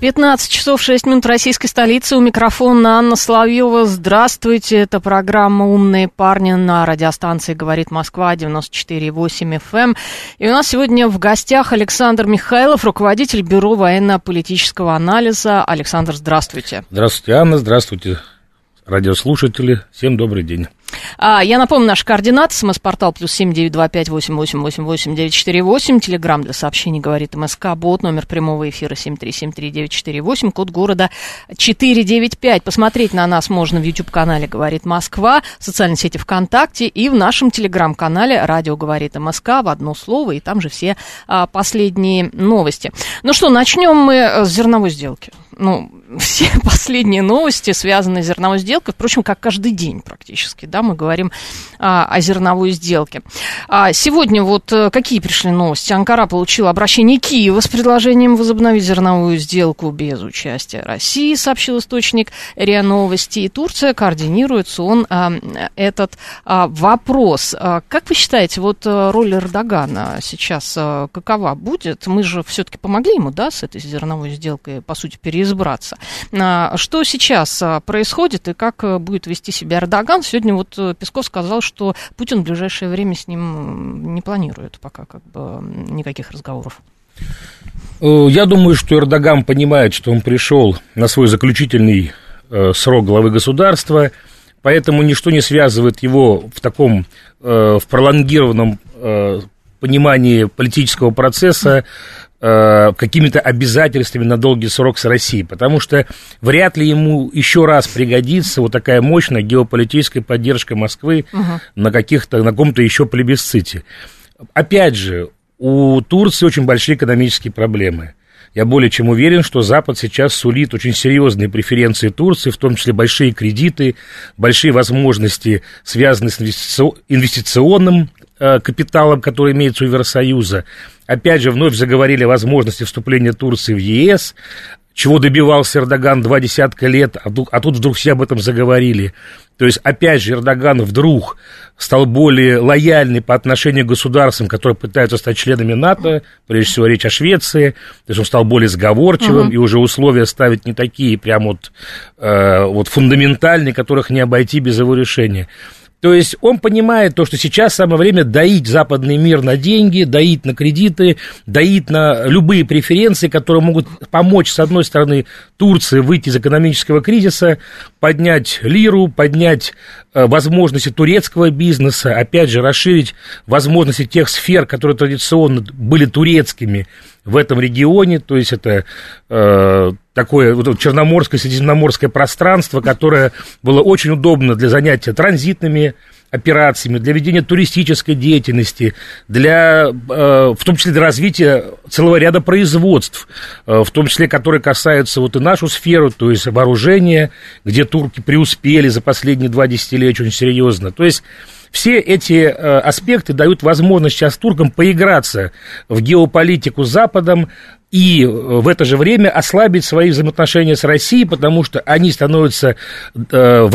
15 часов 6 минут российской столицы. У микрофона Анна Соловьева. Здравствуйте. Это программа «Умные парни» на радиостанции «Говорит Москва» 94,8 FM. Эм. И у нас сегодня в гостях Александр Михайлов, руководитель Бюро военно-политического анализа. Александр, здравствуйте. Здравствуйте, Анна. Здравствуйте, радиослушатели. Всем добрый день. А, я напомню, наш координаты. СМС-портал плюс семь девять два пять восемь восемь восемь восемь девять четыре восемь. Телеграмм для сообщений говорит МСК. Бот. Номер прямого эфира семь три семь три девять четыре восемь. Код города четыре девять пять. Посмотреть на нас можно в YouTube-канале «Говорит Москва», в социальной сети ВКонтакте и в нашем Телеграм-канале «Радио говорит МСК» в одно слово. И там же все а, последние новости. Ну что, начнем мы с зерновой сделки ну, все последние новости, связанные с зерновой сделкой, впрочем, как каждый день практически, да, мы говорим а, о зерновой сделке. А сегодня вот э, какие пришли новости? Анкара получила обращение Киева с предложением возобновить зерновую сделку без участия России, сообщил источник РИА Новости, и Турция координирует сон а, этот а, вопрос. А, как вы считаете, вот э, роль Эрдогана сейчас а, какова будет? Мы же все-таки помогли ему, да, с этой зерновой сделкой, по сути, переизбрать избраться. А, что сейчас а, происходит и как э, будет вести себя Эрдоган? Сегодня вот э, Песков сказал, что Путин в ближайшее время с ним не планирует пока как бы никаких разговоров. Э, я думаю, что Эрдоган понимает, что он пришел на свой заключительный срок главы государства, поэтому ничто не связывает его в таком, в пролонгированном понимании политического процесса Э, какими-то обязательствами на долгий срок с Россией, потому что вряд ли ему еще раз пригодится вот такая мощная геополитическая поддержка Москвы угу. на каких-то, на каком-то еще плебисците. Опять же, у Турции очень большие экономические проблемы. Я более чем уверен, что Запад сейчас сулит очень серьезные преференции Турции, в том числе большие кредиты, большие возможности, связанные с инвестиционным капиталом, который имеется у Евросоюза. Опять же, вновь заговорили о возможности вступления Турции в ЕС, чего добивался Эрдоган два десятка лет, а тут, а тут вдруг все об этом заговорили. То есть, опять же, Эрдоган вдруг стал более лояльный по отношению к государствам, которые пытаются стать членами НАТО, прежде всего речь о Швеции, то есть он стал более сговорчивым, угу. и уже условия ставить не такие прям вот, э, вот фундаментальные, которых не обойти без его решения. То есть он понимает то, что сейчас самое время доить западный мир на деньги, доить на кредиты, доить на любые преференции, которые могут помочь, с одной стороны, Турции выйти из экономического кризиса, поднять лиру, поднять э, возможности турецкого бизнеса, опять же, расширить возможности тех сфер, которые традиционно были турецкими в этом регионе, то есть это э, такое вот, черноморское, средиземноморское пространство, которое было очень удобно для занятия транзитными операциями, для ведения туристической деятельности, для, э, в том числе для развития целого ряда производств, э, в том числе, которые касаются вот и нашу сферу, то есть вооружения, где турки преуспели за последние два десятилетия очень серьезно. То есть все эти э, аспекты дают возможность сейчас туркам поиграться в геополитику Западом, и э, в это же время ослабить свои взаимоотношения с Россией, потому что они становятся, э,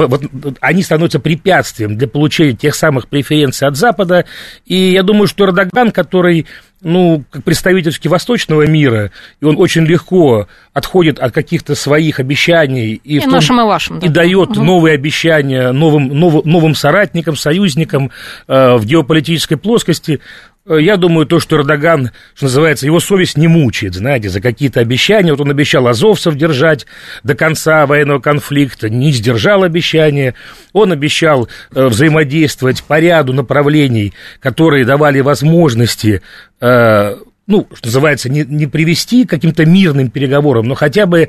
они становятся препятствием для получения тех самых преференций от Запада. И я думаю, что Эрдоган, который ну, как представитель восточного мира, и он очень легко отходит от каких-то своих обещаний и, и, том, нашим, и, вашим, да. и дает угу. новые обещания новым, новым, новым соратникам, союзникам э, в геополитической плоскости. Э, я думаю, то, что Эрдоган, что называется, его совесть не мучает, знаете, за какие-то обещания. Вот он обещал азовцев держать до конца военного конфликта, не сдержал обещания. Он обещал э, взаимодействовать по ряду направлений, которые давали возможности э, ну, что называется, не, не привести к каким-то мирным переговорам, но хотя бы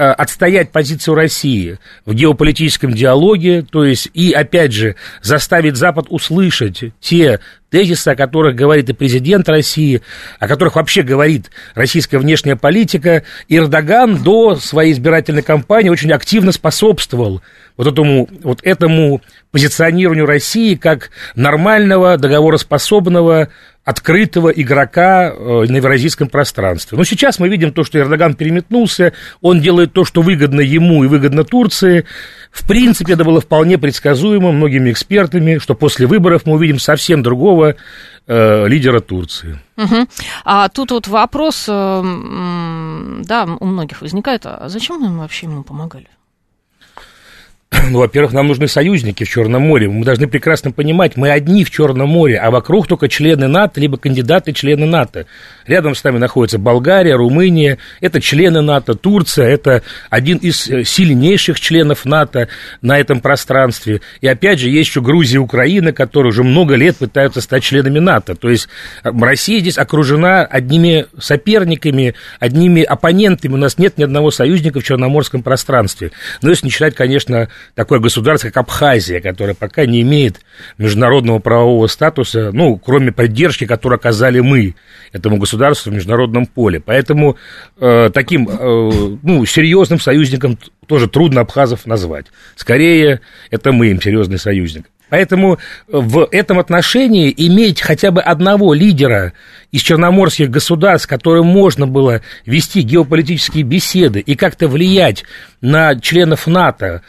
отстоять позицию России в геополитическом диалоге, то есть и, опять же, заставить Запад услышать те тезисы, о которых говорит и президент России, о которых вообще говорит российская внешняя политика. Эрдоган до своей избирательной кампании очень активно способствовал вот этому, вот этому позиционированию России как нормального, договороспособного открытого игрока э, на евразийском пространстве. Но сейчас мы видим то, что Эрдоган переметнулся, он делает то, что выгодно ему и выгодно Турции. В принципе, это было вполне предсказуемо многими экспертами, что после выборов мы увидим совсем другого э, лидера Турции. Угу. А тут вот вопрос, э, да, у многих возникает, а зачем нам вообще ему помогали? Ну, во-первых, нам нужны союзники в Черном море. Мы должны прекрасно понимать, мы одни в Черном море, а вокруг только члены НАТО, либо кандидаты члены НАТО. Рядом с нами находятся Болгария, Румыния, это члены НАТО, Турция, это один из э, сильнейших членов НАТО на этом пространстве. И опять же, есть еще Грузия и Украина, которые уже много лет пытаются стать членами НАТО. То есть э, Россия здесь окружена одними соперниками, одними оппонентами. У нас нет ни одного союзника в Черноморском пространстве. Но если не считать, конечно, такое государство, как Абхазия, которое пока не имеет международного правового статуса, ну, кроме поддержки, которую оказали мы этому государству в международном поле. Поэтому э, таким, э, ну, серьезным союзником тоже трудно абхазов назвать. Скорее, это мы им серьезный союзник. Поэтому в этом отношении иметь хотя бы одного лидера из черноморских государств, с которым можно было вести геополитические беседы и как-то влиять на членов НАТО,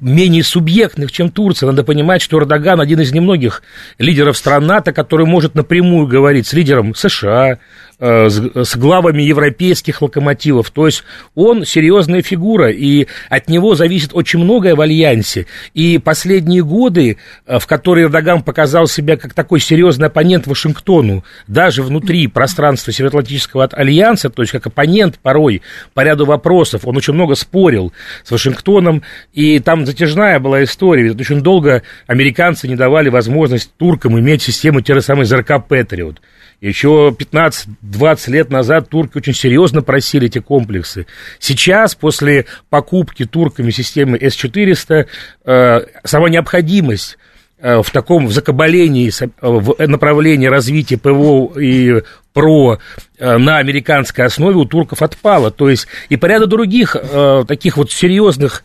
менее субъектных, чем Турция. Надо понимать, что Эрдоган один из немногих лидеров стран НАТО, который может напрямую говорить с лидером США, с главами европейских локомотивов. То есть он серьезная фигура, и от него зависит очень многое в альянсе. И последние годы, а, в которые Эрдоган показал себя как такой серьезный оппонент Вашингтону, даже внутри пространства Североатлантического альянса, то есть как оппонент порой по ряду вопросов, он очень много спорил с Вашингтоном, и там затяжная была история, ведь очень долго американцы не давали возможность туркам иметь систему те же самые ЗРК Патриот. Еще 15-20 лет назад турки очень серьезно просили эти комплексы. Сейчас, после покупки турками системы С-400, э, сама необходимость э, в таком закабалении, в направлении развития ПВО и ПРО э, на американской основе у турков отпало. То есть и по ряду других э, таких вот серьезных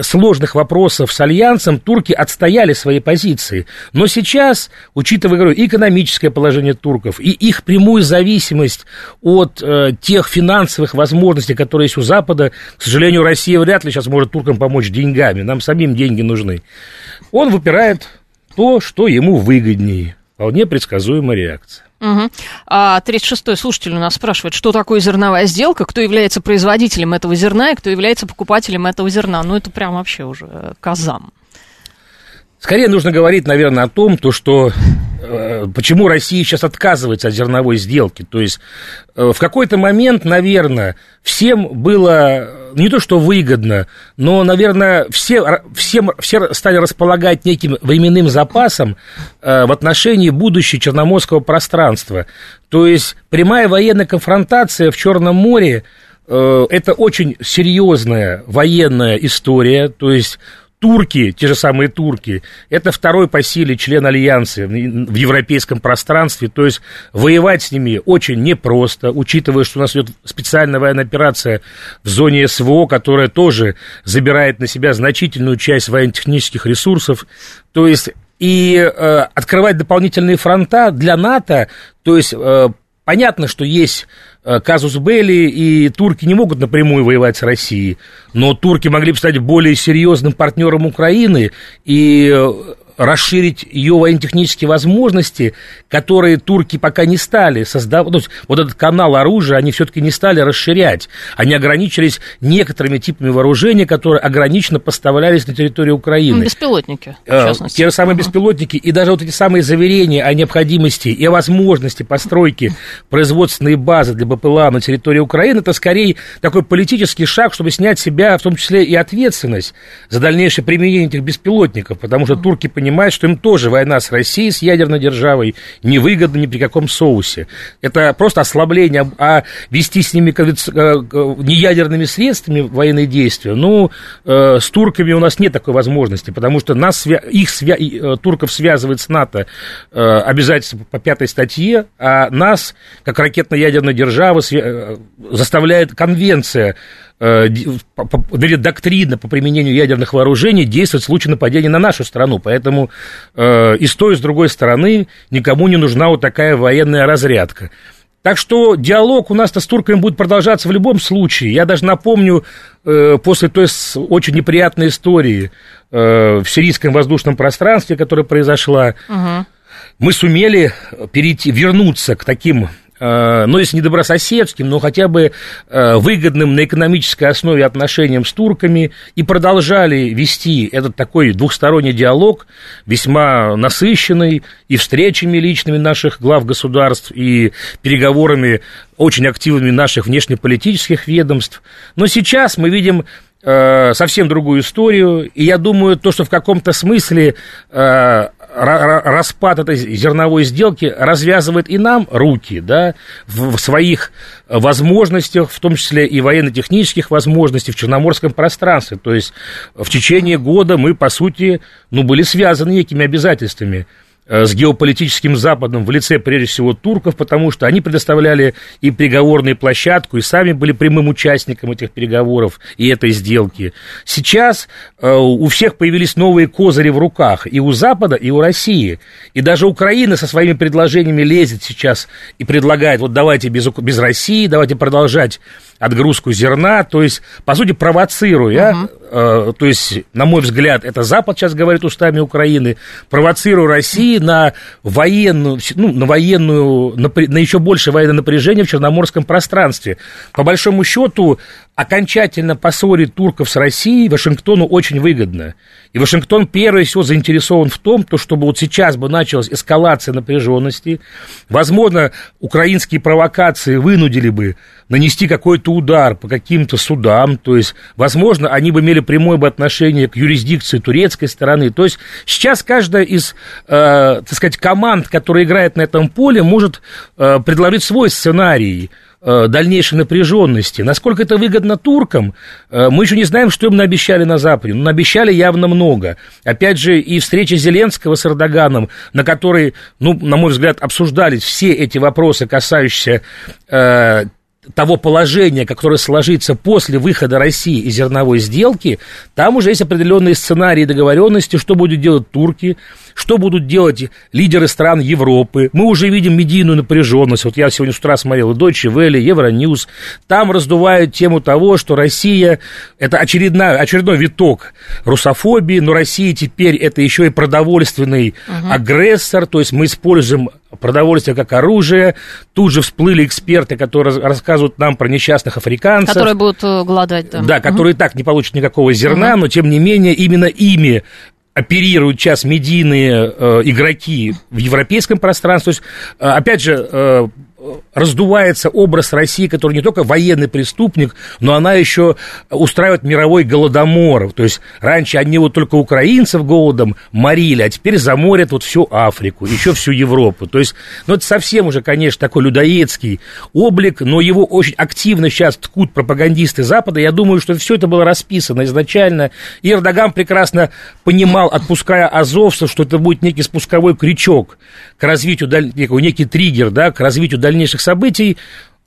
сложных вопросов с Альянсом турки отстояли свои позиции. Но сейчас, учитывая говорю, экономическое положение турков и их прямую зависимость от э, тех финансовых возможностей, которые есть у Запада, к сожалению, Россия вряд ли сейчас может туркам помочь деньгами, нам самим деньги нужны. Он выпирает то, что ему выгоднее. Вполне предсказуемая реакция. Угу. А 36-й слушатель у нас спрашивает, что такое зерновая сделка, кто является производителем этого зерна и кто является покупателем этого зерна. Ну, это прям вообще уже э, казам. Скорее нужно говорить, наверное, о том, то, что почему Россия сейчас отказывается от зерновой сделки. То есть э, в какой-то момент, наверное, всем было не то что выгодно, но, наверное, все, все, все стали располагать неким временным запасом э, в отношении будущего Черноморского пространства. То есть прямая военная конфронтация в Черном море э, это очень серьезная военная история, то есть турки, те же самые турки, это второй по силе член Альянса в европейском пространстве, то есть воевать с ними очень непросто, учитывая, что у нас идет специальная военная операция в зоне СВО, которая тоже забирает на себя значительную часть военно-технических ресурсов, то есть и э, открывать дополнительные фронта для НАТО, то есть э, Понятно, что есть э, казус Белли, и турки не могут напрямую воевать с Россией, но турки могли бы стать более серьезным партнером Украины, и э, расширить ее военно-технические возможности, которые турки пока не стали создавать. Ну, вот этот канал оружия они все-таки не стали расширять. Они ограничились некоторыми типами вооружения, которые ограниченно поставлялись на территорию Украины. Ну, беспилотники, в э, частности. Те же самые беспилотники, и даже вот эти самые заверения о необходимости и о возможности постройки производственной базы для БПЛА на территории Украины, это скорее такой политический шаг, чтобы снять с себя, в том числе и ответственность за дальнейшее применение этих беспилотников, потому что турки понимают, понимать, что им тоже война с Россией, с ядерной державой, невыгодна ни при каком соусе. Это просто ослабление, а вести с ними э, неядерными средствами военные действия, ну, э, с турками у нас нет такой возможности, потому что нас, их, э, турков связывает с НАТО обязательства по пятой статье, а нас, как ракетно-ядерная держава, заставляет конвенция доктрина по применению ядерных вооружений действует в случае нападения на нашу страну. Поэтому э, и с той, и с другой стороны никому не нужна вот такая военная разрядка. Так что диалог у нас-то с турками будет продолжаться в любом случае. Я даже напомню, э, после той очень неприятной истории э, в сирийском воздушном пространстве, которая произошла, угу. мы сумели перейти, вернуться к таким Э, ну, если не добрососедским, но хотя бы э, выгодным на экономической основе отношениям с турками, и продолжали вести этот такой двухсторонний диалог, весьма насыщенный, и встречами личными наших глав государств, и переговорами очень активными наших внешнеполитических ведомств. Но сейчас мы видим э, совсем другую историю, и я думаю, то, что в каком-то смысле распад этой зерновой сделки развязывает и нам руки, да, в, своих возможностях, в том числе и военно-технических возможностях в Черноморском пространстве. То есть в течение года мы, по сути, ну, были связаны некими обязательствами. Э, с геополитическим Западом в лице, прежде всего, турков, потому что они предоставляли и переговорную площадку, и сами были прямым участником этих переговоров и этой сделки. Сейчас э, у всех появились новые козыри в руках, и у Запада, и у России. И даже Украина со своими предложениями лезет сейчас и предлагает, вот давайте без, без России, давайте продолжать отгрузку зерна, то есть, по сути, провоцируя, uh-huh. Э, то есть, на мой взгляд, это Запад сейчас говорит устами Украины, провоцируя Россию на военную, ну, на военную, на, еще больше военное напряжение в Черноморском пространстве. По большому счету, окончательно поссорить турков с Россией Вашингтону очень выгодно. И Вашингтон прежде всего заинтересован в том, то, чтобы вот сейчас бы началась эскалация напряженности. Возможно, украинские провокации вынудили бы нанести какой-то удар по каким-то судам. То есть, возможно, они бы имели прямое бы отношение к юрисдикции турецкой стороны. То есть, сейчас каждая из, э, так сказать, команд, которая играет на этом поле, может э, предложить свой сценарий дальнейшей напряженности. Насколько это выгодно туркам, э, мы еще не знаем, что им наобещали на Западе. Но наобещали явно много. Опять же, и встреча Зеленского с Эрдоганом, на которой, ну, на мой взгляд, обсуждались все эти вопросы, касающиеся э, того положения, которое сложится после выхода России из зерновой сделки, там уже есть определенные сценарии договоренности, что будут делать турки, что будут делать лидеры стран Европы. Мы уже видим медийную напряженность. Вот я сегодня с утра смотрел и Deutsche Welle, Евроньюз. Там раздувают тему того, что Россия – это очередной, очередной виток русофобии, но Россия теперь это еще и продовольственный угу. агрессор, то есть мы используем продовольствие как оружие. Тут же всплыли эксперты, которые рассказывают нам про несчастных африканцев. Которые будут э, голодать, да. Да, которые угу. так не получат никакого зерна, угу. но тем не менее именно ими оперируют сейчас медийные э, игроки в европейском пространстве. То есть, э, опять же, э, раздувается образ России, который не только военный преступник, но она еще устраивает мировой голодомор. То есть раньше они вот только украинцев голодом морили, а теперь заморят вот всю Африку, еще всю Европу. То есть, ну, это совсем уже, конечно, такой людоедский облик, но его очень активно сейчас ткут пропагандисты Запада. Я думаю, что все это было расписано изначально. И Эрдоган прекрасно понимал, отпуская азовцев, что это будет некий спусковой крючок к развитию, некий триггер, да, к развитию дальнейших событий.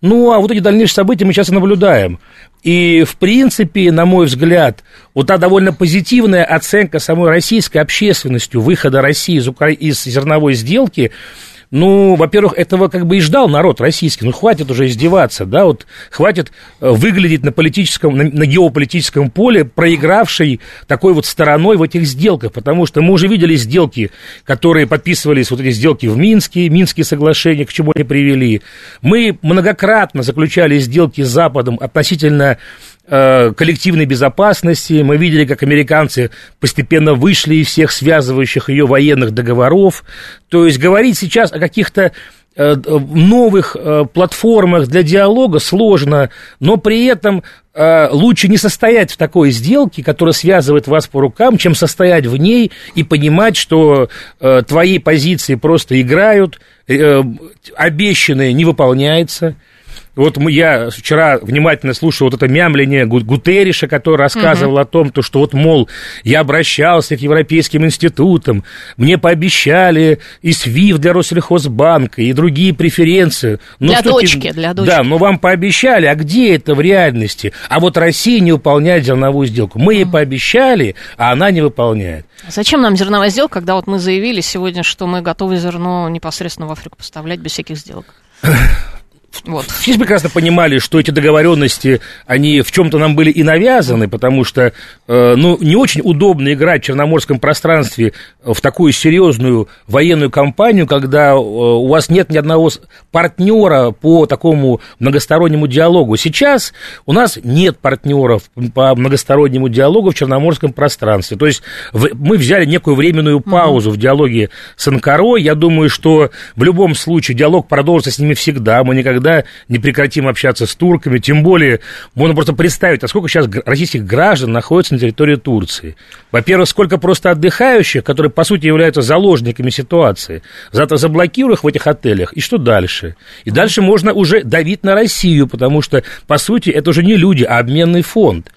Ну, а вот эти дальнейшие события мы сейчас и наблюдаем. И, в принципе, на мой взгляд, вот та довольно позитивная оценка самой российской общественностью выхода России из, Укра... из зерновой сделки – ну, во-первых, этого как бы и ждал народ российский. Ну, хватит уже издеваться, да, вот хватит э, выглядеть на политическом, на, на геополитическом поле проигравшей такой вот стороной в этих сделках, потому что мы уже видели сделки, которые подписывались, вот эти сделки в Минске, Минские соглашения, к чему они привели. Мы многократно заключали сделки с Западом относительно Э, коллективной безопасности. Мы видели, как американцы постепенно вышли из всех связывающих ее военных договоров. То есть говорить сейчас о каких-то э, новых э, платформах для диалога сложно, но при этом лучше не состоять в такой сделке, которая связывает вас по рукам, чем состоять в ней и понимать, что твои позиции просто играют, обещанное не выполняется. Вот я вчера внимательно слушал вот это мямление Гутериша, который рассказывал угу. о том, то, что вот, мол, я обращался к европейским институтам, мне пообещали и СВИФ для Россельхозбанка, и другие преференции. Но для дочки, для дочки. Да, но вам пообещали, а где это в реальности? А вот Россия не выполняет зерновую сделку. Мы ей пообещали, а она не выполняет. Зачем нам зерновая сделка, когда вот мы заявили сегодня, что мы готовы зерно непосредственно в Африку поставлять без всяких сделок? Вот. Все прекрасно понимали, что эти договоренности, они в чем-то нам были и навязаны, потому что, э, ну, не очень удобно играть в Черноморском пространстве в такую серьезную военную кампанию, когда э, у вас нет ни одного партнера по такому многостороннему диалогу. Сейчас у нас нет партнеров по многостороннему диалогу в Черноморском пространстве. То есть мы взяли некую временную паузу угу. в диалоге с Анкарой. Я думаю, что в любом случае диалог продолжится с ними всегда. Мы никогда никогда не прекратим общаться с турками, тем более можно просто представить, а сколько сейчас российских граждан находится на территории Турции. Во-первых, сколько просто отдыхающих, которые, по сути, являются заложниками ситуации. Завтра заблокируй их в этих отелях, и что дальше? И дальше можно уже давить на Россию, потому что, по сути, это уже не люди, а обменный фонд.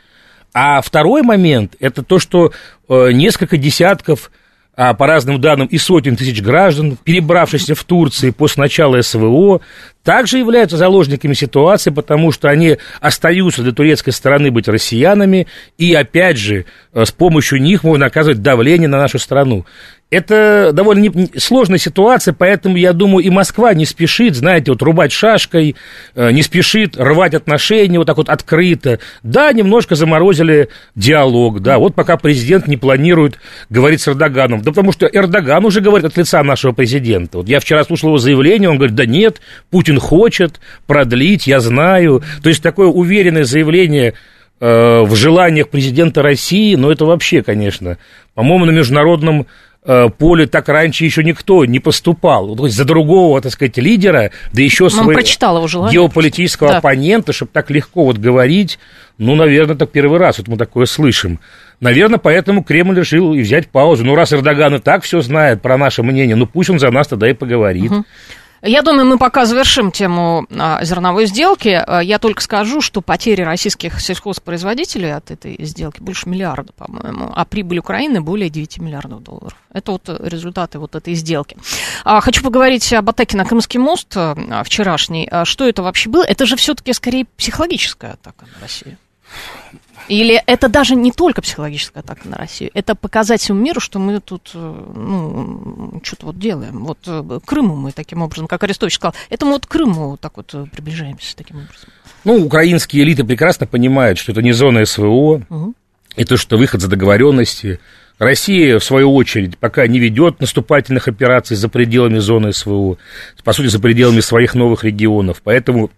А второй момент – это то, что э, несколько десятков а по разным данным и сотен тысяч граждан, перебравшихся в Турции после начала СВО, также являются заложниками ситуации, потому что они остаются для турецкой стороны быть россиянами, и опять же, э, с помощью них можно оказывать давление на нашу страну. Это довольно сложная ситуация, поэтому, я думаю, и Москва не спешит, знаете, вот рубать шашкой, э, не спешит рвать отношения вот так вот открыто. Да, немножко заморозили диалог, да, вот пока президент не планирует говорить с Эрдоганом. Да потому что Эрдоган уже говорит от лица нашего президента. Вот я вчера слушал его заявление, он говорит, да нет, Путин хочет продлить, я знаю. То есть такое уверенное заявление э, в желаниях президента России, но это вообще, конечно, по-моему, на международном поле так раньше еще никто не поступал. То есть за другого, так сказать, лидера, да еще своего геополитического да. оппонента, чтобы так легко вот говорить, ну, наверное, так первый раз вот мы такое слышим. Наверное, поэтому Кремль решил взять паузу. Ну, раз Эрдоган и так все знает про наше мнение, ну, пусть он за нас тогда и поговорит. Угу. Я думаю, мы пока завершим тему а, зерновой сделки. А, я только скажу, что потери российских сельхозпроизводителей от этой сделки больше миллиарда, по-моему, а прибыль Украины более 9 миллиардов долларов. Это вот результаты вот этой сделки. А, хочу поговорить об атаке на Крымский мост вчерашний. Что это вообще было? Это же все-таки скорее психологическая атака на Россию. Или это даже не только психологическая атака на Россию, это показать всему миру, что мы тут, э, ну, что-то вот делаем. Вот э, Крыму мы таким образом, как Арестович сказал, это мы вот к Крыму так вот э, приближаемся таким образом. Ну, украинские элиты прекрасно понимают, что это не зона СВО, угу. и то, что выход за договоренности. Россия, в свою очередь, пока не ведет наступательных операций за пределами зоны СВО, по сути, за пределами своих новых регионов. Поэтому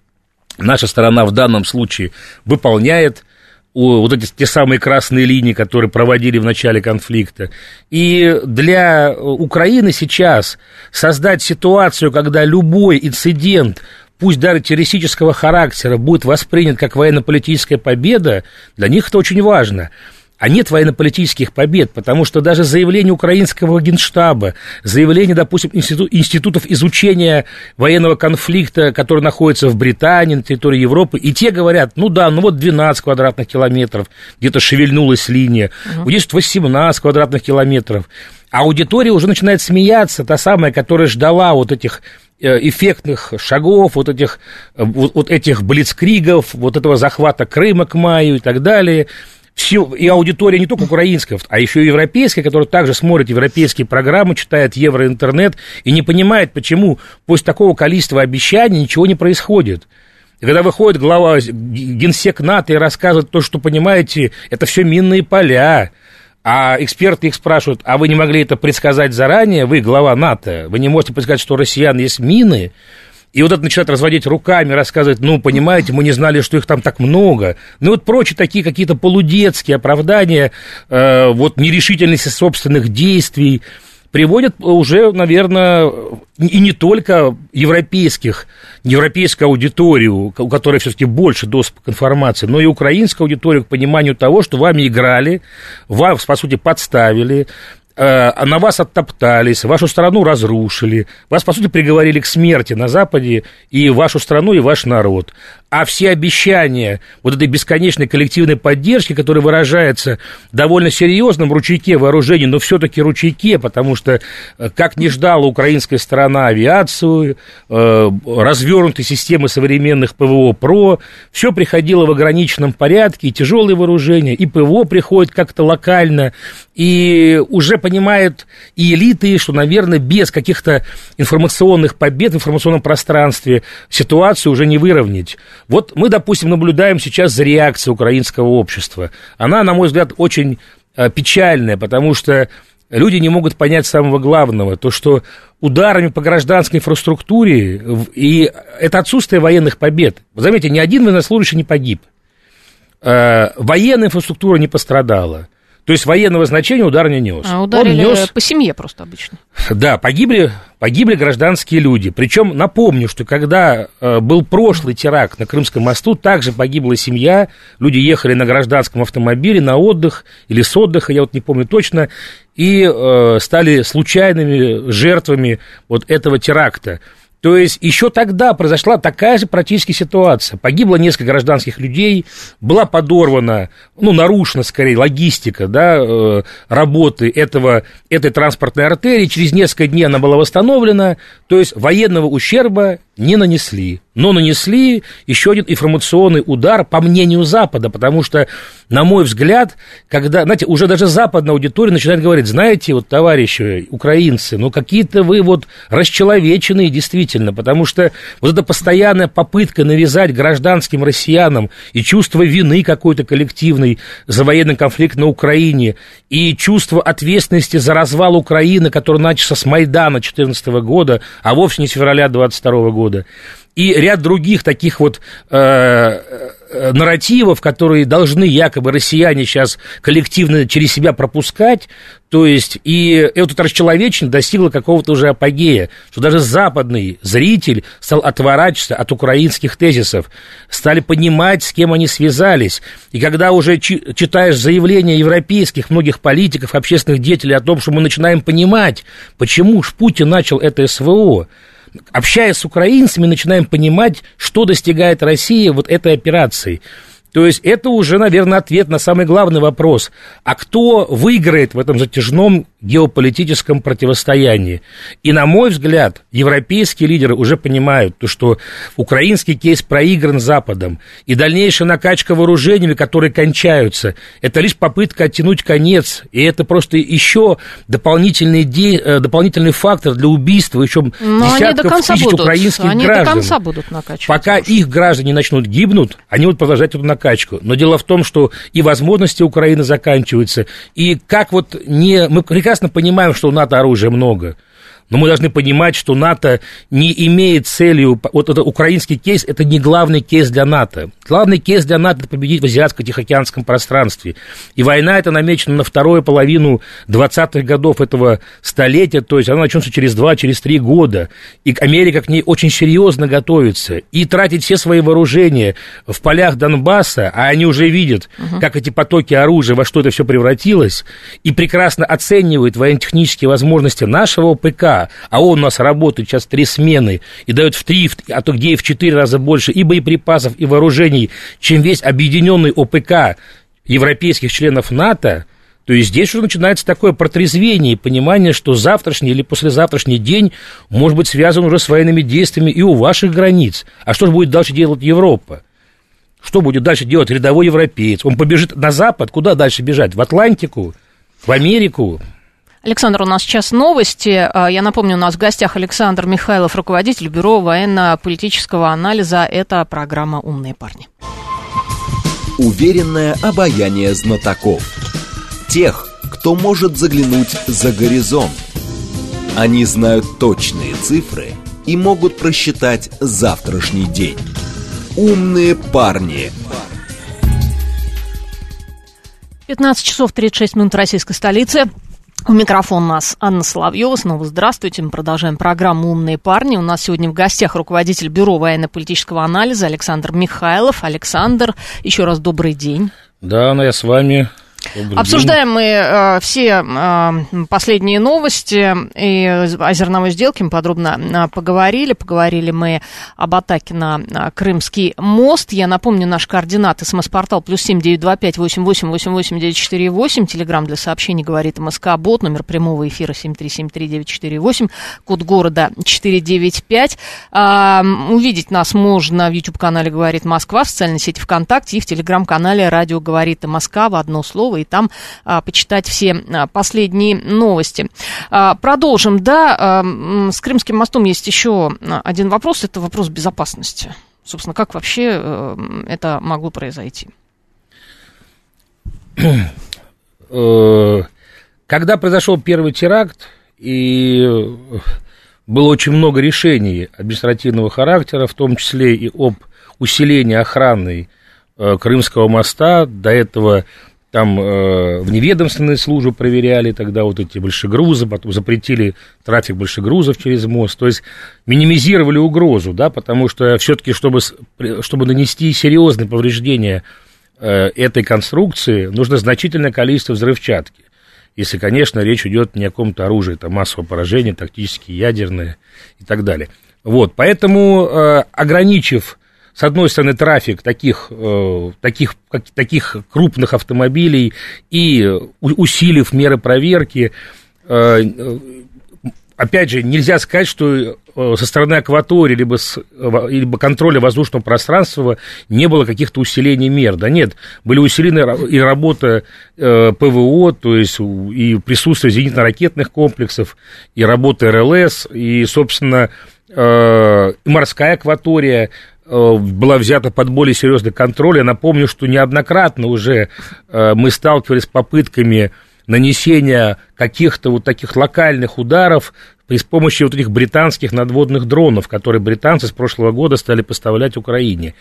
наша сторона в данном случае выполняет вот эти те самые красные линии, которые проводили в начале конфликта. И для Украины сейчас создать ситуацию, когда любой инцидент, пусть даже террористического характера, будет воспринят как военно-политическая победа, для них это очень важно а нет военно-политических побед, потому что даже заявление украинского генштаба, заявление, допустим, институт, институтов изучения военного конфликта, который находится в Британии, на территории Европы, и те говорят, ну да, ну вот 12 квадратных километров, где-то шевельнулась линия, угу. вот здесь 18 квадратных километров. А аудитория уже начинает смеяться, та самая, которая ждала вот этих э, эффектных шагов, вот этих, э, вот, вот этих блицкригов, вот этого захвата Крыма к маю и так далее – все, и аудитория не только украинская, а еще и европейская, которая также смотрит европейские программы, читает евроинтернет и не понимает, почему после такого количества обещаний ничего не происходит. И когда выходит глава генсек НАТО и рассказывает то, что, понимаете, это все минные поля, а эксперты их спрашивают, а вы не могли это предсказать заранее, вы глава НАТО, вы не можете предсказать, что у россиян есть мины, и вот это начинает разводить руками, рассказывать, ну, понимаете, мы не знали, что их там так много. Ну, вот прочие такие какие-то полудетские оправдания, э, вот нерешительности собственных действий. приводят уже, наверное, и не только европейских, европейскую аудиторию, у которой все-таки больше доступа к информации, но и украинскую аудиторию к пониманию того, что вами играли, вас, по сути, подставили, Э, на вас оттоптались, вашу страну разрушили, вас, по сути, приговорили к смерти на Западе и вашу страну, и ваш народ. А все обещания вот этой бесконечной коллективной поддержки, которая выражается довольно серьезном ручейке вооружений, но все-таки ручейке, потому что э, как не ждала украинская сторона авиацию, э, развернутые системы современных ПВО ПРО, все приходило в ограниченном порядке, и тяжелые вооружения, и ПВО приходит как-то локально, и уже понимают и элиты, что, наверное, без каких-то информационных побед в информационном пространстве ситуацию уже не выровнять. Вот мы, допустим, наблюдаем сейчас за реакцией украинского общества. Она, на мой взгляд, очень э, печальная, потому что люди не могут понять самого главного, то, что ударами по гражданской инфраструктуре и это отсутствие военных побед. Заметьте, ни один военнослужащий не погиб. Э, военная инфраструктура не пострадала. То есть военного значения удар не нес. А ударили нес... по семье просто обычно. Да, погибли, погибли гражданские люди. Причем напомню, что когда э, был прошлый теракт на Крымском мосту, также погибла семья. Люди ехали на гражданском автомобиле на отдых или с отдыха, я вот не помню точно, и э, стали случайными жертвами вот этого теракта. То есть еще тогда произошла такая же практически ситуация. Погибло несколько гражданских людей, была подорвана, ну, нарушена, скорее, логистика, да, э, работы этого, этой транспортной артерии. Через несколько дней она была восстановлена. То есть военного ущерба не нанесли. Но нанесли еще один информационный удар, по мнению Запада, потому что, на мой взгляд, когда, знаете, уже даже западная аудитория начинает говорить, знаете, вот, товарищи украинцы, ну, какие-то вы вот расчеловеченные действительно, потому что вот эта постоянная попытка навязать гражданским россиянам и чувство вины какой-то коллективной за военный конфликт на Украине, и чувство ответственности за развал Украины, который начался с Майдана 2014 года, а вовсе не с февраля 2022 года, и ряд других таких вот э, э, нарративов, которые должны якобы россияне сейчас коллективно через себя пропускать, то есть, и это расчеловечение достигло какого-то уже апогея, что даже западный зритель стал отворачиваться от украинских тезисов, стали понимать, с кем они связались. И когда уже читаешь заявления европейских многих политиков, общественных деятелей о том, что мы начинаем понимать, почему ж Путин начал это СВО, общаясь с украинцами, начинаем понимать, что достигает Россия вот этой операцией. То есть это уже, наверное, ответ на самый главный вопрос. А кто выиграет в этом затяжном геополитическом противостоянии? И, на мой взгляд, европейские лидеры уже понимают, то, что украинский кейс проигран Западом, и дальнейшая накачка вооружениями, которые кончаются, это лишь попытка оттянуть конец, и это просто еще дополнительный, де... Э, дополнительный фактор для убийства еще Но десятков тысяч будут. украинских они граждан. До конца будут накачивать. Пока их граждане начнут гибнуть, они будут продолжать эту накачку накачку. Но дело в том, что и возможности Украины заканчиваются, и как вот не... Мы прекрасно понимаем, что у НАТО оружия много, но мы должны понимать, что НАТО не имеет целью... Вот это украинский кейс – это не главный кейс для НАТО. Главный кейс для НАТО – это победить в азиатско-тихоокеанском пространстве. И война эта намечена на вторую половину 20-х годов этого столетия, то есть она начнется через 2-3 через года. И Америка к ней очень серьезно готовится. И тратить все свои вооружения в полях Донбасса, а они уже видят, угу. как эти потоки оружия, во что это все превратилось, и прекрасно оценивают военно-технические возможности нашего ПК, а он у нас работает сейчас три смены и дает в три, а то где и в четыре раза больше и боеприпасов, и вооружений, чем весь объединенный ОПК европейских членов НАТО, то есть здесь уже начинается такое протрезвение и понимание, что завтрашний или послезавтрашний день может быть связан уже с военными действиями и у ваших границ. А что же будет дальше делать Европа? Что будет дальше делать рядовой европеец? Он побежит на запад? Куда дальше бежать? В Атлантику? В Америку? Александр, у нас сейчас новости. А, я напомню, у нас в гостях Александр Михайлов, руководитель Бюро военно-политического анализа. Это программа «Умные парни». Уверенное обаяние знатоков. Тех, кто может заглянуть за горизонт. Они знают точные цифры и могут просчитать завтрашний день. «Умные парни» 15 часов 36 минут российской столицы. У микрофона нас Анна Соловьева. Снова здравствуйте. Мы продолжаем программу «Умные парни». У нас сегодня в гостях руководитель Бюро военно-политического анализа Александр Михайлов. Александр, еще раз добрый день. Да, Анна, я с вами. Обсуждаем мы э, все э, последние новости и о зерновой сделке мы подробно э, поговорили. Поговорили мы об атаке на э, Крымский мост. Я напомню, наш координат смс-портал плюс семь девять два пять восемь восемь восемь восемь девять четыре восемь. Телеграмм для сообщений говорит МСК Бот. Номер прямого эфира семь три семь три девять четыре восемь. Код города четыре девять пять. Э, увидеть нас можно в YouTube-канале «Говорит Москва», в социальной сети ВКонтакте и в Телеграм-канале «Радио говорит Москва» в одно слово и там а, почитать все а, последние новости. А, продолжим. Да, а, с Крымским мостом есть еще один вопрос. Это вопрос безопасности. Собственно, как вообще а, это могло произойти? Э, когда произошел первый теракт, и было очень много решений административного характера, в том числе и об усилении охраны э, Крымского моста. До этого там э, вневедомственные службы проверяли тогда вот эти большегрузы, потом запретили трафик большегрузов через мост, то есть минимизировали угрозу, да, потому что все-таки, чтобы, чтобы нанести серьезные повреждения э, этой конструкции, нужно значительное количество взрывчатки. Если, конечно, речь идет не о каком-то оружии, там массового поражения, тактические, ядерные и так далее. Вот, поэтому, э, ограничив с одной стороны, трафик таких, э, таких, таких крупных автомобилей и усилив меры проверки, э, опять же, нельзя сказать, что э, со стороны акватории либо, с, либо контроля воздушного пространства не было каких-то усилений мер. Да нет, были усилены и работа ПВО, то есть и присутствие зенитно-ракетных комплексов, и работа РЛС, и, собственно, морская акватория, Э, была взята под более серьезный контроль. Я напомню, что неоднократно уже э, мы сталкивались с попытками нанесения каких-то вот таких локальных ударов при помощи вот этих британских надводных дронов, которые британцы с прошлого года стали поставлять Украине.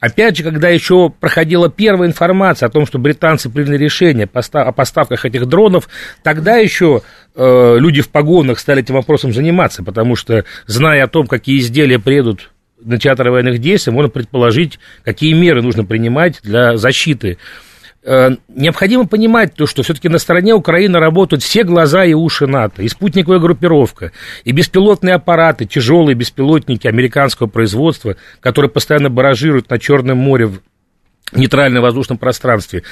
Опять же, когда еще проходила первая информация о том, что британцы приняли решение о поставках этих дронов, тогда еще э, люди в погонах стали этим вопросом заниматься, потому что, зная о том, какие изделия приедут на театр военных действий, можно предположить, какие меры нужно принимать для защиты. Э, необходимо понимать то, что все-таки на стороне Украины работают все глаза и уши НАТО, и спутниковая группировка, и беспилотные аппараты, тяжелые беспилотники американского производства, которые постоянно баражируют на Черном море в нейтральном воздушном пространстве.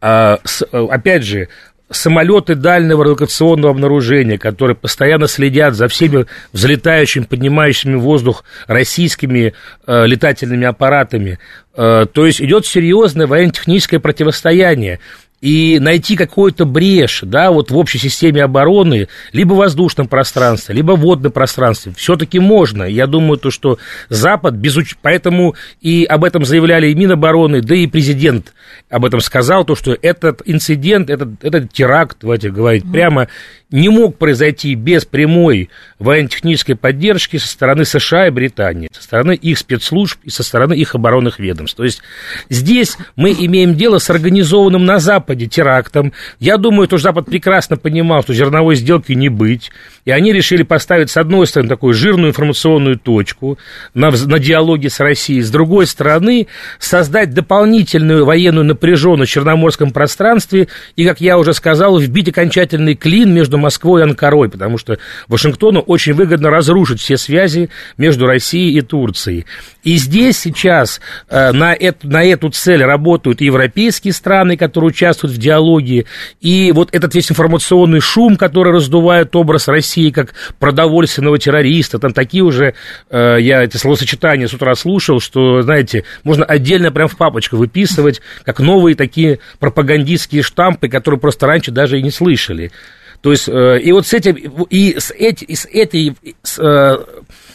А, э, опять же, самолеты дальнего радиолокационного обнаружения, которые постоянно следят за всеми взлетающими, поднимающими воздух российскими э, летательными аппаратами. Э, то есть идет серьезное военно-техническое противостояние и найти какую-то брешь, да, вот в общей системе обороны, либо в воздушном пространстве, либо в водном пространстве, все-таки можно. Я думаю, то, что Запад, без уч... поэтому и об этом заявляли и Минобороны, да и президент об этом сказал, то, что этот инцидент, этот, этот теракт, давайте говорить прямо, не мог произойти без прямой военно-технической поддержки со стороны США и Британии, со стороны их спецслужб и со стороны их оборонных ведомств. То есть здесь мы имеем дело с организованным на Западе терактом. Я думаю, что Запад прекрасно понимал, что зерновой сделки не быть, и они решили поставить, с одной стороны, такую жирную информационную точку на, на диалоге с Россией, с другой стороны, создать дополнительную военную напряженность в Черноморском пространстве и, как я уже сказал, вбить окончательный клин между Москвой и Анкарой, потому что Вашингтону очень выгодно разрушить все связи между Россией и Турцией. И здесь сейчас э, на, эту, на эту цель работают европейские страны, которые участвуют в диалоге, и вот этот весь информационный шум, который раздувает образ России как продовольственного террориста, там такие уже, э, я эти словосочетания с утра слушал, что, знаете, можно отдельно прям в папочку выписывать, как новые такие пропагандистские штампы, которые просто раньше даже и не слышали. То есть, э, и вот с этим, и с, эти, и с этой, с, э,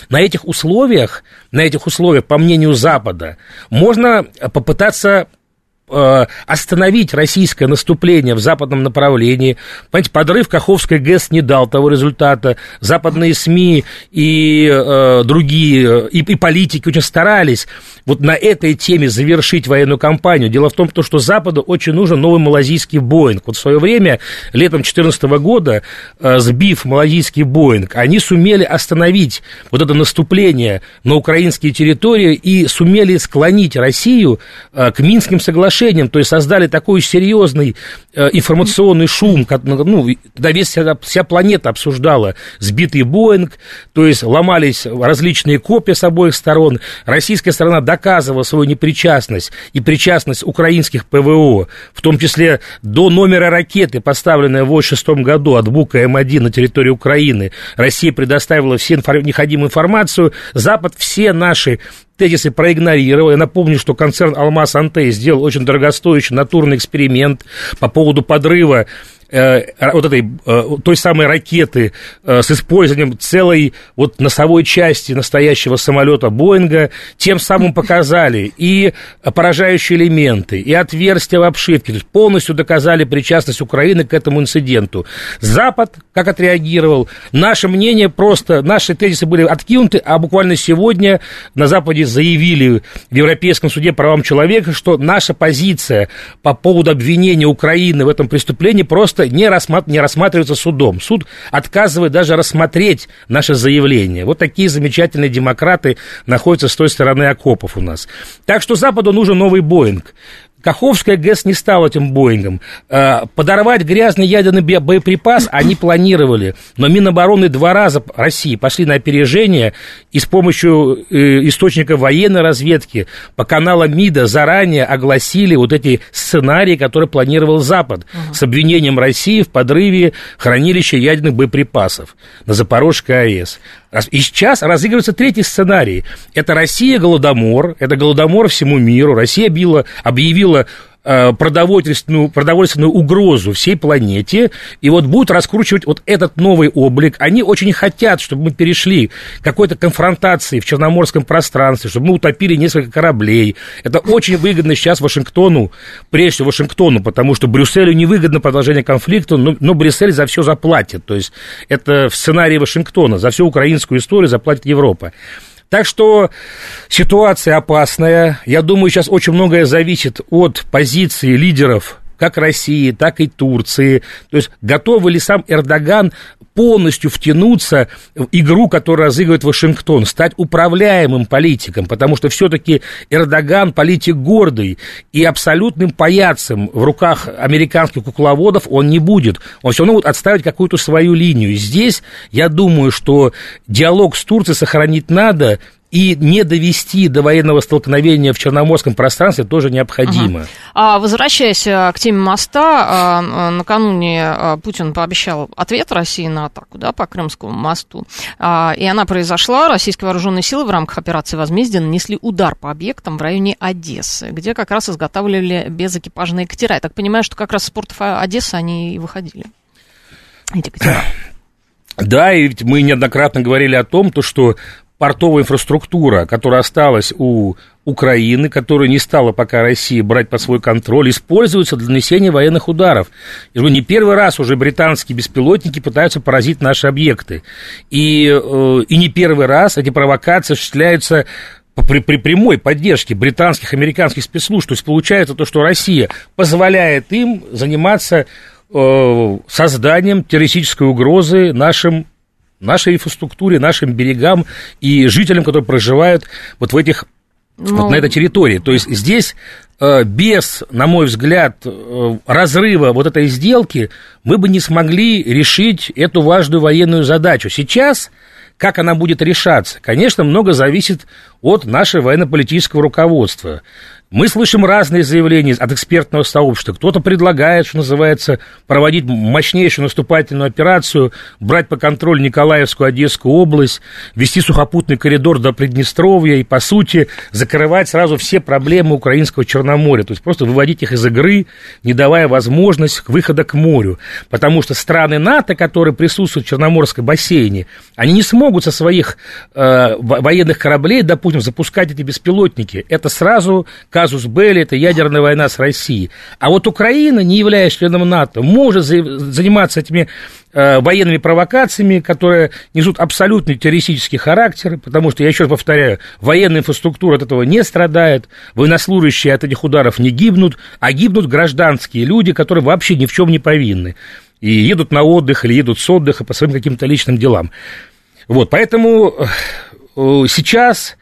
на этих условиях, на этих условиях, по мнению Запада, можно попытаться остановить российское наступление в западном направлении. Понимаете, подрыв Каховской ГЭС не дал того результата. Западные СМИ и э, другие, и, и политики очень старались вот на этой теме завершить военную кампанию. Дело в том, что Западу очень нужен новый малазийский Боинг. Вот в свое время, летом 2014 года, э, сбив малазийский Боинг, они сумели остановить вот это наступление на украинские территории и сумели склонить Россию э, к Минским соглашениям, то есть создали такой серьезный э, информационный шум, ну, когда весь, вся, вся планета обсуждала сбитый Боинг, то есть ломались различные копии с обоих сторон, российская сторона доказывала свою непричастность и причастность украинских ПВО, в том числе до номера ракеты, поставленной в 1986 году от Бука М1 на территории Украины, Россия предоставила все необходимую информацию, Запад все наши тезисы проигнорировал. Я напомню, что концерн «Алмаз Антей» сделал очень дорогостоящий натурный эксперимент по поводу подрыва вот этой, э, той самой ракеты э, с использованием целой вот носовой части настоящего самолета Боинга, тем самым показали и поражающие элементы, и отверстия в обшивке, то есть полностью доказали причастность Украины к этому инциденту. Запад как отреагировал? Наше мнение просто, наши тезисы были откинуты, а буквально сегодня на Западе заявили в Европейском суде правам человека, что наша позиция по поводу обвинения Украины в этом преступлении просто просто не, рассмат... не рассматривается судом. Суд отказывает даже рассмотреть наше заявление. Вот такие замечательные демократы находятся с той стороны окопов у нас. Так что Западу нужен новый Боинг. Каховская ГЭС не стала этим Боингом. Э, подорвать грязный ядерный боеприпас они планировали, но Минобороны два раза России пошли на опережение и с помощью э, источника военной разведки по каналам МИДа заранее огласили вот эти сценарии, которые планировал Запад угу. с обвинением России в подрыве хранилища ядерных боеприпасов на Запорожской АЭС. И сейчас разыгрывается третий сценарий. Это Россия голодомор, это голодомор всему миру. Россия объявила, объявила продовольственную, продовольственную угрозу всей планете, и вот будут раскручивать вот этот новый облик. Они очень хотят, чтобы мы перешли к какой-то конфронтации в Черноморском пространстве, чтобы мы утопили несколько кораблей. Это очень выгодно сейчас Вашингтону, прежде всего Вашингтону, потому что Брюсселю невыгодно продолжение конфликта, но, но Брюссель за все заплатит. То есть это в сценарии Вашингтона, за всю украинскую историю заплатит Европа. Так что ситуация опасная. Я думаю, сейчас очень многое зависит от позиции лидеров как России, так и Турции. То есть готовы ли сам Эрдоган полностью втянуться в игру, которую разыгрывает Вашингтон, стать управляемым политиком, потому что все-таки Эрдоган политик гордый и абсолютным паяцем в руках американских кукловодов он не будет. Он все равно будет отставить какую-то свою линию. Здесь я думаю, что диалог с Турцией сохранить надо, и не довести до военного столкновения в Черноморском пространстве тоже необходимо. Ага. А, возвращаясь э, к теме моста, а, накануне а, Путин пообещал ответ России на атаку да, по Крымскому мосту, а, и она произошла. Российские вооруженные силы в рамках операции «Возмездие» нанесли удар по объектам в районе Одессы, где как раз изготавливали безэкипажные катера. Я так понимаю, что как раз с портов Одессы они и выходили, эти катера. Да, и ведь мы неоднократно говорили о том, то, что портовая инфраструктура, которая осталась у Украины, которую не стала пока Россия брать под свой контроль, используется для нанесения военных ударов. И не первый раз уже британские беспилотники пытаются поразить наши объекты. И, э, и не первый раз эти провокации осуществляются при, при прямой поддержке британских, американских спецслужб. То есть получается то, что Россия позволяет им заниматься э, созданием террористической угрозы нашим нашей инфраструктуре, нашим берегам и жителям, которые проживают вот в этих ну... вот на этой территории. То есть здесь э, без, на мой взгляд, э, разрыва вот этой сделки мы бы не смогли решить эту важную военную задачу. Сейчас как она будет решаться, конечно, много зависит от нашего военно-политического руководства. Мы слышим разные заявления от экспертного сообщества. Кто-то предлагает, что называется, проводить мощнейшую наступательную операцию, брать по контролю Николаевскую, Одесскую область, вести сухопутный коридор до Приднестровья и, по сути, закрывать сразу все проблемы украинского Черноморья. То есть просто выводить их из игры, не давая возможность выхода к морю. Потому что страны НАТО, которые присутствуют в Черноморском бассейне, они не смогут со своих э, военных кораблей, допустим, запускать эти беспилотники. Это сразу казус Белли, это ядерная война с Россией. А вот Украина, не являясь членом НАТО, может заниматься этими э, военными провокациями, которые несут абсолютно террористический характер, потому что, я еще раз повторяю, военная инфраструктура от этого не страдает, военнослужащие от этих ударов не гибнут, а гибнут гражданские люди, которые вообще ни в чем не повинны. И едут на отдых или едут с отдыха по своим каким-то личным делам. Вот, поэтому э, сейчас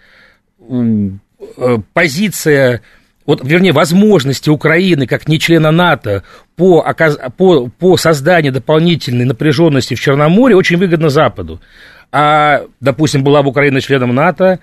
позиция, вот, вернее, возможности Украины как не члена НАТО по, по, по созданию дополнительной напряженности в Черноморье очень выгодно Западу. А, допустим, была бы Украина членом НАТО,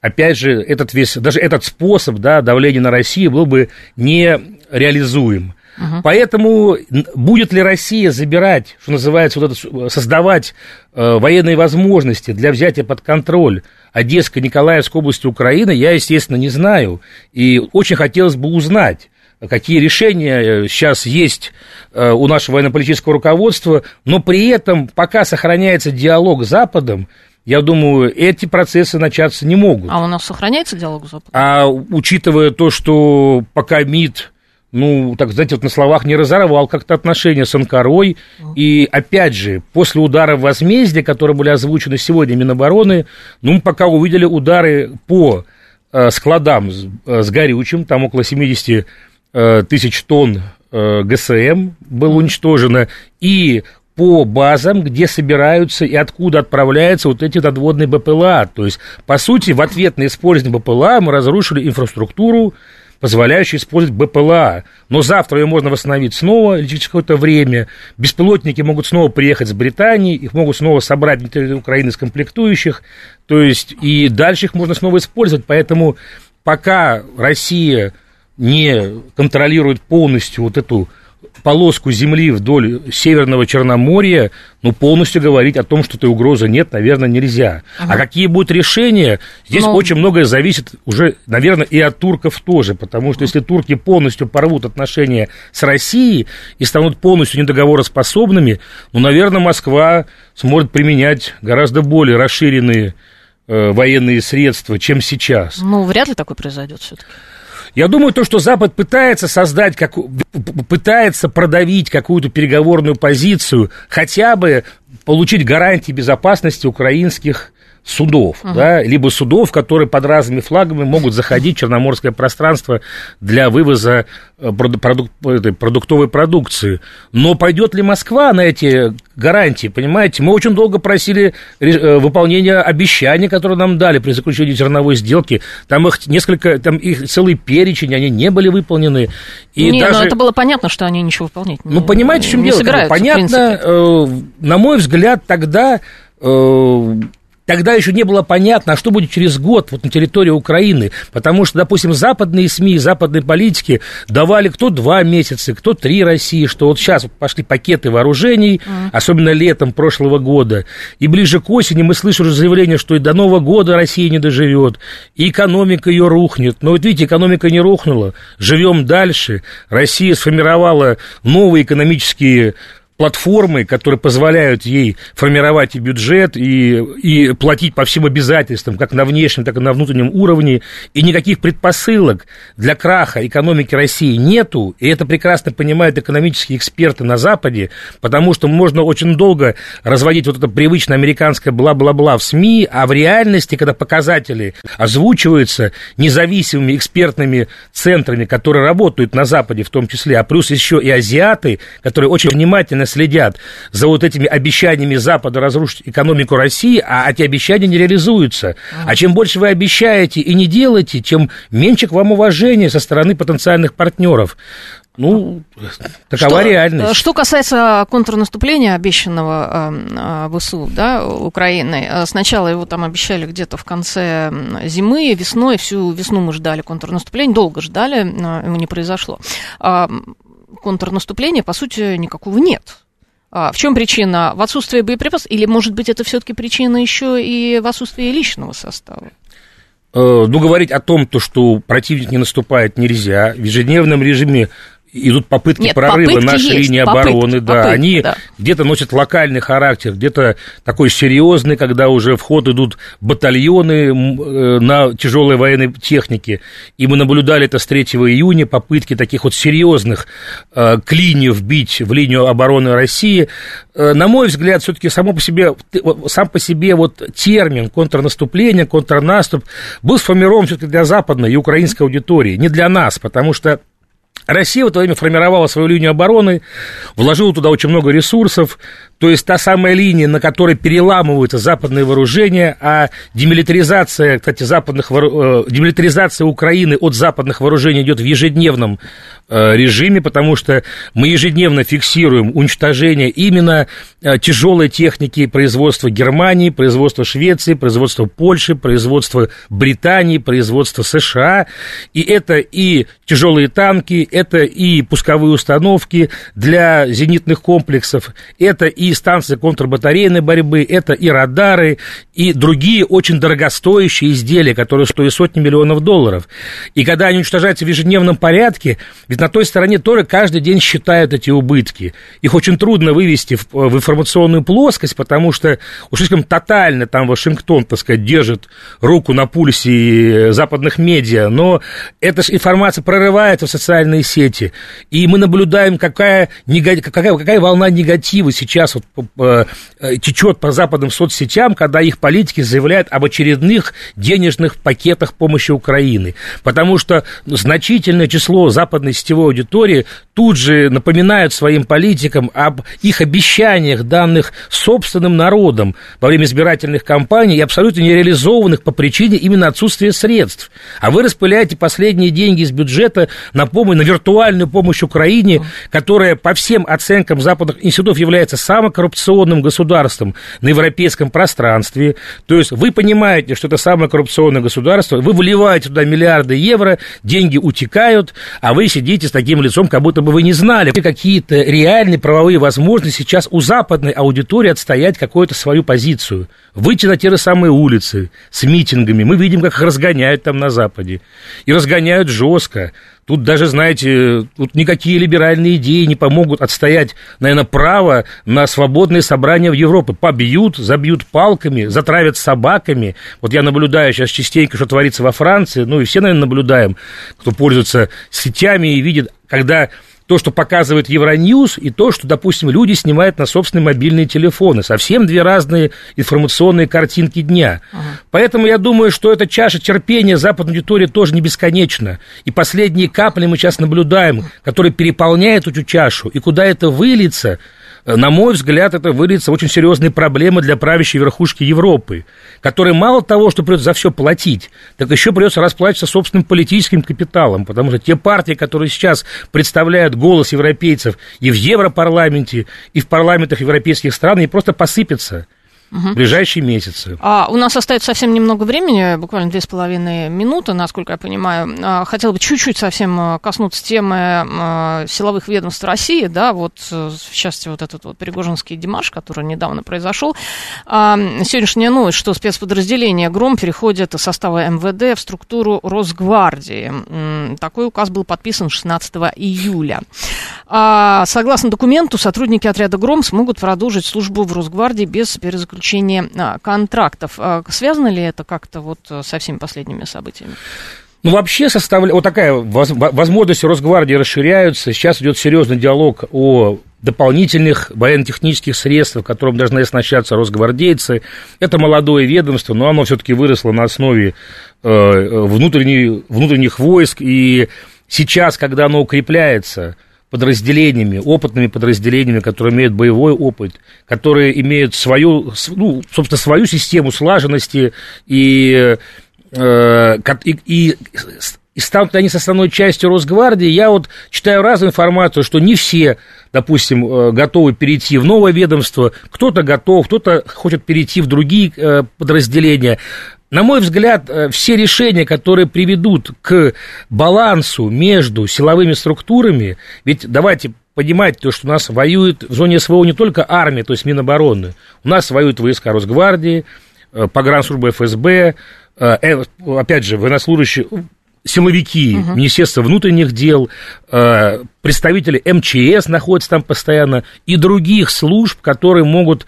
опять же, этот весь, даже этот способ да, давления на Россию был бы нереализуем. Угу. Поэтому будет ли Россия забирать, что называется, вот это, создавать э, военные возможности для взятия под контроль Одесской, Николаевской области Украины, я, естественно, не знаю. И очень хотелось бы узнать, какие решения сейчас э, есть э, у нашего военно-политического руководства, но при этом, пока сохраняется диалог с Западом, я думаю, эти процессы начаться не могут. А у нас сохраняется диалог с Западом? А учитывая то, что пока МИД ну, так знаете, вот на словах не разорвал как-то отношения с Анкарой. И, опять же, после удара возмездия, которые были озвучены сегодня Минобороны, ну, мы пока увидели удары по э, складам с, э, с горючим, там около 70 э, тысяч тонн ГСМ было уничтожено, и по базам, где собираются и откуда отправляются вот эти надводные БПЛА. То есть, по сути, в ответ на использование БПЛА мы разрушили инфраструктуру, позволяющий использовать БПЛА. Но завтра ее можно восстановить снова или через какое-то время. Беспилотники могут снова приехать с Британии, их могут снова собрать на территории Украины с комплектующих. То есть и дальше их можно снова использовать. Поэтому пока Россия не контролирует полностью вот эту полоску земли вдоль Северного Черноморья, ну, полностью говорить о том, что этой угрозы нет, наверное, нельзя. Ага. А какие будут решения, здесь Но... очень многое зависит уже, наверное, и от турков тоже, потому что если турки полностью порвут отношения с Россией и станут полностью недоговороспособными, ну, наверное, Москва сможет применять гораздо более расширенные э, военные средства, чем сейчас. Ну, вряд ли такое произойдет все-таки. Я думаю, то, что Запад пытается создать, как, пытается продавить какую-то переговорную позицию, хотя бы получить гарантии безопасности украинских судов, uh-huh. да, либо судов, которые под разными флагами могут заходить в черноморское пространство для вывоза э, продук, продуктовой продукции. Но пойдет ли Москва на эти гарантии, понимаете? Мы очень долго просили э, выполнения обещаний, которые нам дали при заключении зерновой сделки. Там их несколько, там их целый перечень, они не были выполнены. И не, даже... но это было понятно, что они ничего выполнять ну, не Ну, понимаете, в чем дело? Понятно, э, на мой взгляд, тогда Тогда еще не было понятно, а что будет через год вот на территории Украины, потому что, допустим, западные СМИ, западные политики давали кто два месяца, кто три России, что вот сейчас пошли пакеты вооружений, mm. особенно летом прошлого года, и ближе к осени мы слышим уже заявление, что и до Нового года Россия не доживет, и экономика ее рухнет. Но вот видите, экономика не рухнула, живем дальше, Россия сформировала новые экономические платформы, которые позволяют ей формировать и бюджет, и, и платить по всем обязательствам, как на внешнем, так и на внутреннем уровне, и никаких предпосылок для краха экономики России нету, и это прекрасно понимают экономические эксперты на Западе, потому что можно очень долго разводить вот это привычное американское бла-бла-бла в СМИ, а в реальности, когда показатели озвучиваются независимыми экспертными центрами, которые работают на Западе в том числе, а плюс еще и азиаты, которые очень внимательно следят за вот этими обещаниями Запада разрушить экономику России, а эти обещания не реализуются. А чем больше вы обещаете и не делаете, тем меньше к вам уважения со стороны потенциальных партнеров. Ну, такова что, реальность. Что касается контрнаступления, обещанного э, ВСУ, да, Украины, э, сначала его там обещали где-то в конце зимы, весной, всю весну мы ждали контрнаступления, долго ждали, но его не произошло. Контрнаступления, по сути, никакого нет. А в чем причина? В отсутствии боеприпасов? Или, может быть, это все-таки причина еще и в отсутствии личного состава? Э, ну, говорить о том, то, что противник не наступает, нельзя. В ежедневном режиме идут попытки Нет, прорыва попытки нашей есть, линии попытки, обороны, да, попытки, они да. где-то носят локальный характер, где-то такой серьезный, когда уже в ход идут батальоны э, на тяжелой военной технике, и мы наблюдали это с 3 июня, попытки таких вот серьезных э, клиньев бить в линию обороны России, э, на мой взгляд, все-таки само по себе, сам по себе вот термин контрнаступление, контрнаступ был сформирован все-таки для западной и украинской аудитории, не для нас, потому что Россия в это время формировала свою линию обороны, вложила туда очень много ресурсов, то есть та самая линия, на которой переламываются западные вооружения, а демилитаризация, кстати, западных, э, демилитаризация Украины от западных вооружений идет в ежедневном э, режиме, потому что мы ежедневно фиксируем уничтожение именно э, тяжелой техники производства Германии, производства Швеции, производства Польши, производства Британии, производства США. И это и тяжелые танки, это и пусковые установки для зенитных комплексов, это и станции контрбатарейной борьбы, это и радары, и другие очень дорогостоящие изделия, которые стоят сотни миллионов долларов. И когда они уничтожаются в ежедневном порядке, ведь на той стороне тоже каждый день считают эти убытки. Их очень трудно вывести в, в информационную плоскость, потому что уж слишком тотально там Вашингтон, так сказать, держит руку на пульсе западных медиа, но эта же информация прорывается в социальные сети, и мы наблюдаем, какая, какая, какая волна негатива сейчас вот, э, течет по западным соцсетям, когда их политики заявляют об очередных денежных пакетах помощи Украины. Потому что значительное число западной сетевой аудитории тут же напоминают своим политикам об их обещаниях, данных собственным народом во время избирательных кампаний и абсолютно нереализованных по причине именно отсутствия средств. А вы распыляете последние деньги из бюджета на помощь, на виртуальную помощь Украине, которая по всем оценкам западных институтов является самым коррупционным государством на европейском пространстве. То есть вы понимаете, что это самое коррупционное государство, вы выливаете туда миллиарды евро, деньги утекают, а вы сидите с таким лицом, как будто бы вы не знали какие-то реальные правовые возможности сейчас у западной аудитории отстоять какую-то свою позицию. Выйти на те же самые улицы с митингами. Мы видим, как их разгоняют там на Западе. И разгоняют жестко. Тут даже, знаете, тут никакие либеральные идеи не помогут отстоять, наверное, право на свободные собрания в Европе. Побьют, забьют палками, затравят собаками. Вот я наблюдаю сейчас частенько, что творится во Франции, ну и все, наверное, наблюдаем, кто пользуется сетями и видит, когда то, что показывает Евроньюз, и то, что, допустим, люди снимают на собственные мобильные телефоны. Совсем две разные информационные картинки дня. Ага. Поэтому я думаю, что эта чаша терпения западной аудитории тоже не бесконечна. И последние капли мы сейчас наблюдаем, которые переполняют эту чашу. И куда это выльется, на мой взгляд, это выльется в очень серьезные проблемы для правящей верхушки Европы, которой мало того, что придется за все платить, так еще придется расплачиваться собственным политическим капиталом, потому что те партии, которые сейчас представляют голос европейцев и в Европарламенте, и в парламентах европейских стран, они просто посыпятся угу. в ближайшие месяцы. А, у нас остается совсем немного времени, буквально две с половиной минуты, насколько я понимаю. А, хотела бы чуть-чуть совсем а, коснуться темы а, силовых ведомств России, да, вот э, в частности вот этот вот Пригожинский Димаш, который недавно произошел. А, сегодняшняя новость, что спецподразделение «Гром» переходит из состава МВД в структуру Росгвардии. Такой указ был подписан 16 июля. А, согласно документу, сотрудники отряда «Гром» смогут продолжить службу в Росгвардии без перезаключения заключения а, контрактов. А связано ли это как-то вот э, со всеми последними событиями? Ну, вообще составля... вот такая возможность Росгвардии расширяются. Сейчас идет серьезный диалог о дополнительных военно-технических средствах, которым должны оснащаться росгвардейцы. Это молодое ведомство, но оно все-таки выросло на основе э, внутренних войск. И сейчас, когда оно укрепляется, подразделениями, опытными подразделениями, которые имеют боевой опыт, которые имеют свою, ну, собственно, свою систему слаженности и, э, и, и и станут они с основной частью Росгвардии, я вот читаю разную информацию, что не все, допустим, э, готовы перейти в новое ведомство, кто-то готов, кто-то хочет перейти в другие э, подразделения. На мой взгляд, э, все решения, которые приведут к балансу между силовыми структурами, ведь давайте понимать то, что у нас воюет в зоне СВО не только армия, то есть Минобороны, у нас воюют войска Росгвардии, э, погранслужба ФСБ, э, опять же, военнослужащие силовики угу. Министерства внутренних дел, представители МЧС находятся там постоянно, и других служб, которые могут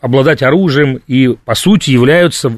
обладать оружием и, по сути, являются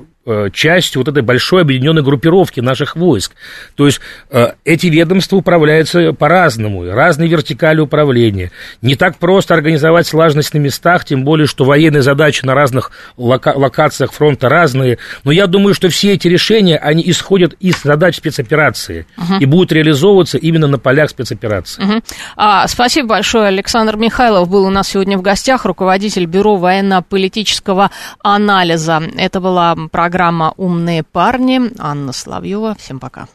частью вот этой большой объединенной группировки наших войск. То есть э, эти ведомства управляются по-разному, разные вертикали управления. Не так просто организовать слаженность на местах, тем более, что военные задачи на разных лока- локациях фронта разные. Но я думаю, что все эти решения, они исходят из задач спецоперации угу. и будут реализовываться именно на полях спецоперации. Угу. А, спасибо большое. Александр Михайлов был у нас сегодня в гостях, руководитель Бюро военно-политического анализа. Это была программа программа «Умные парни». Анна Славьева. Всем пока.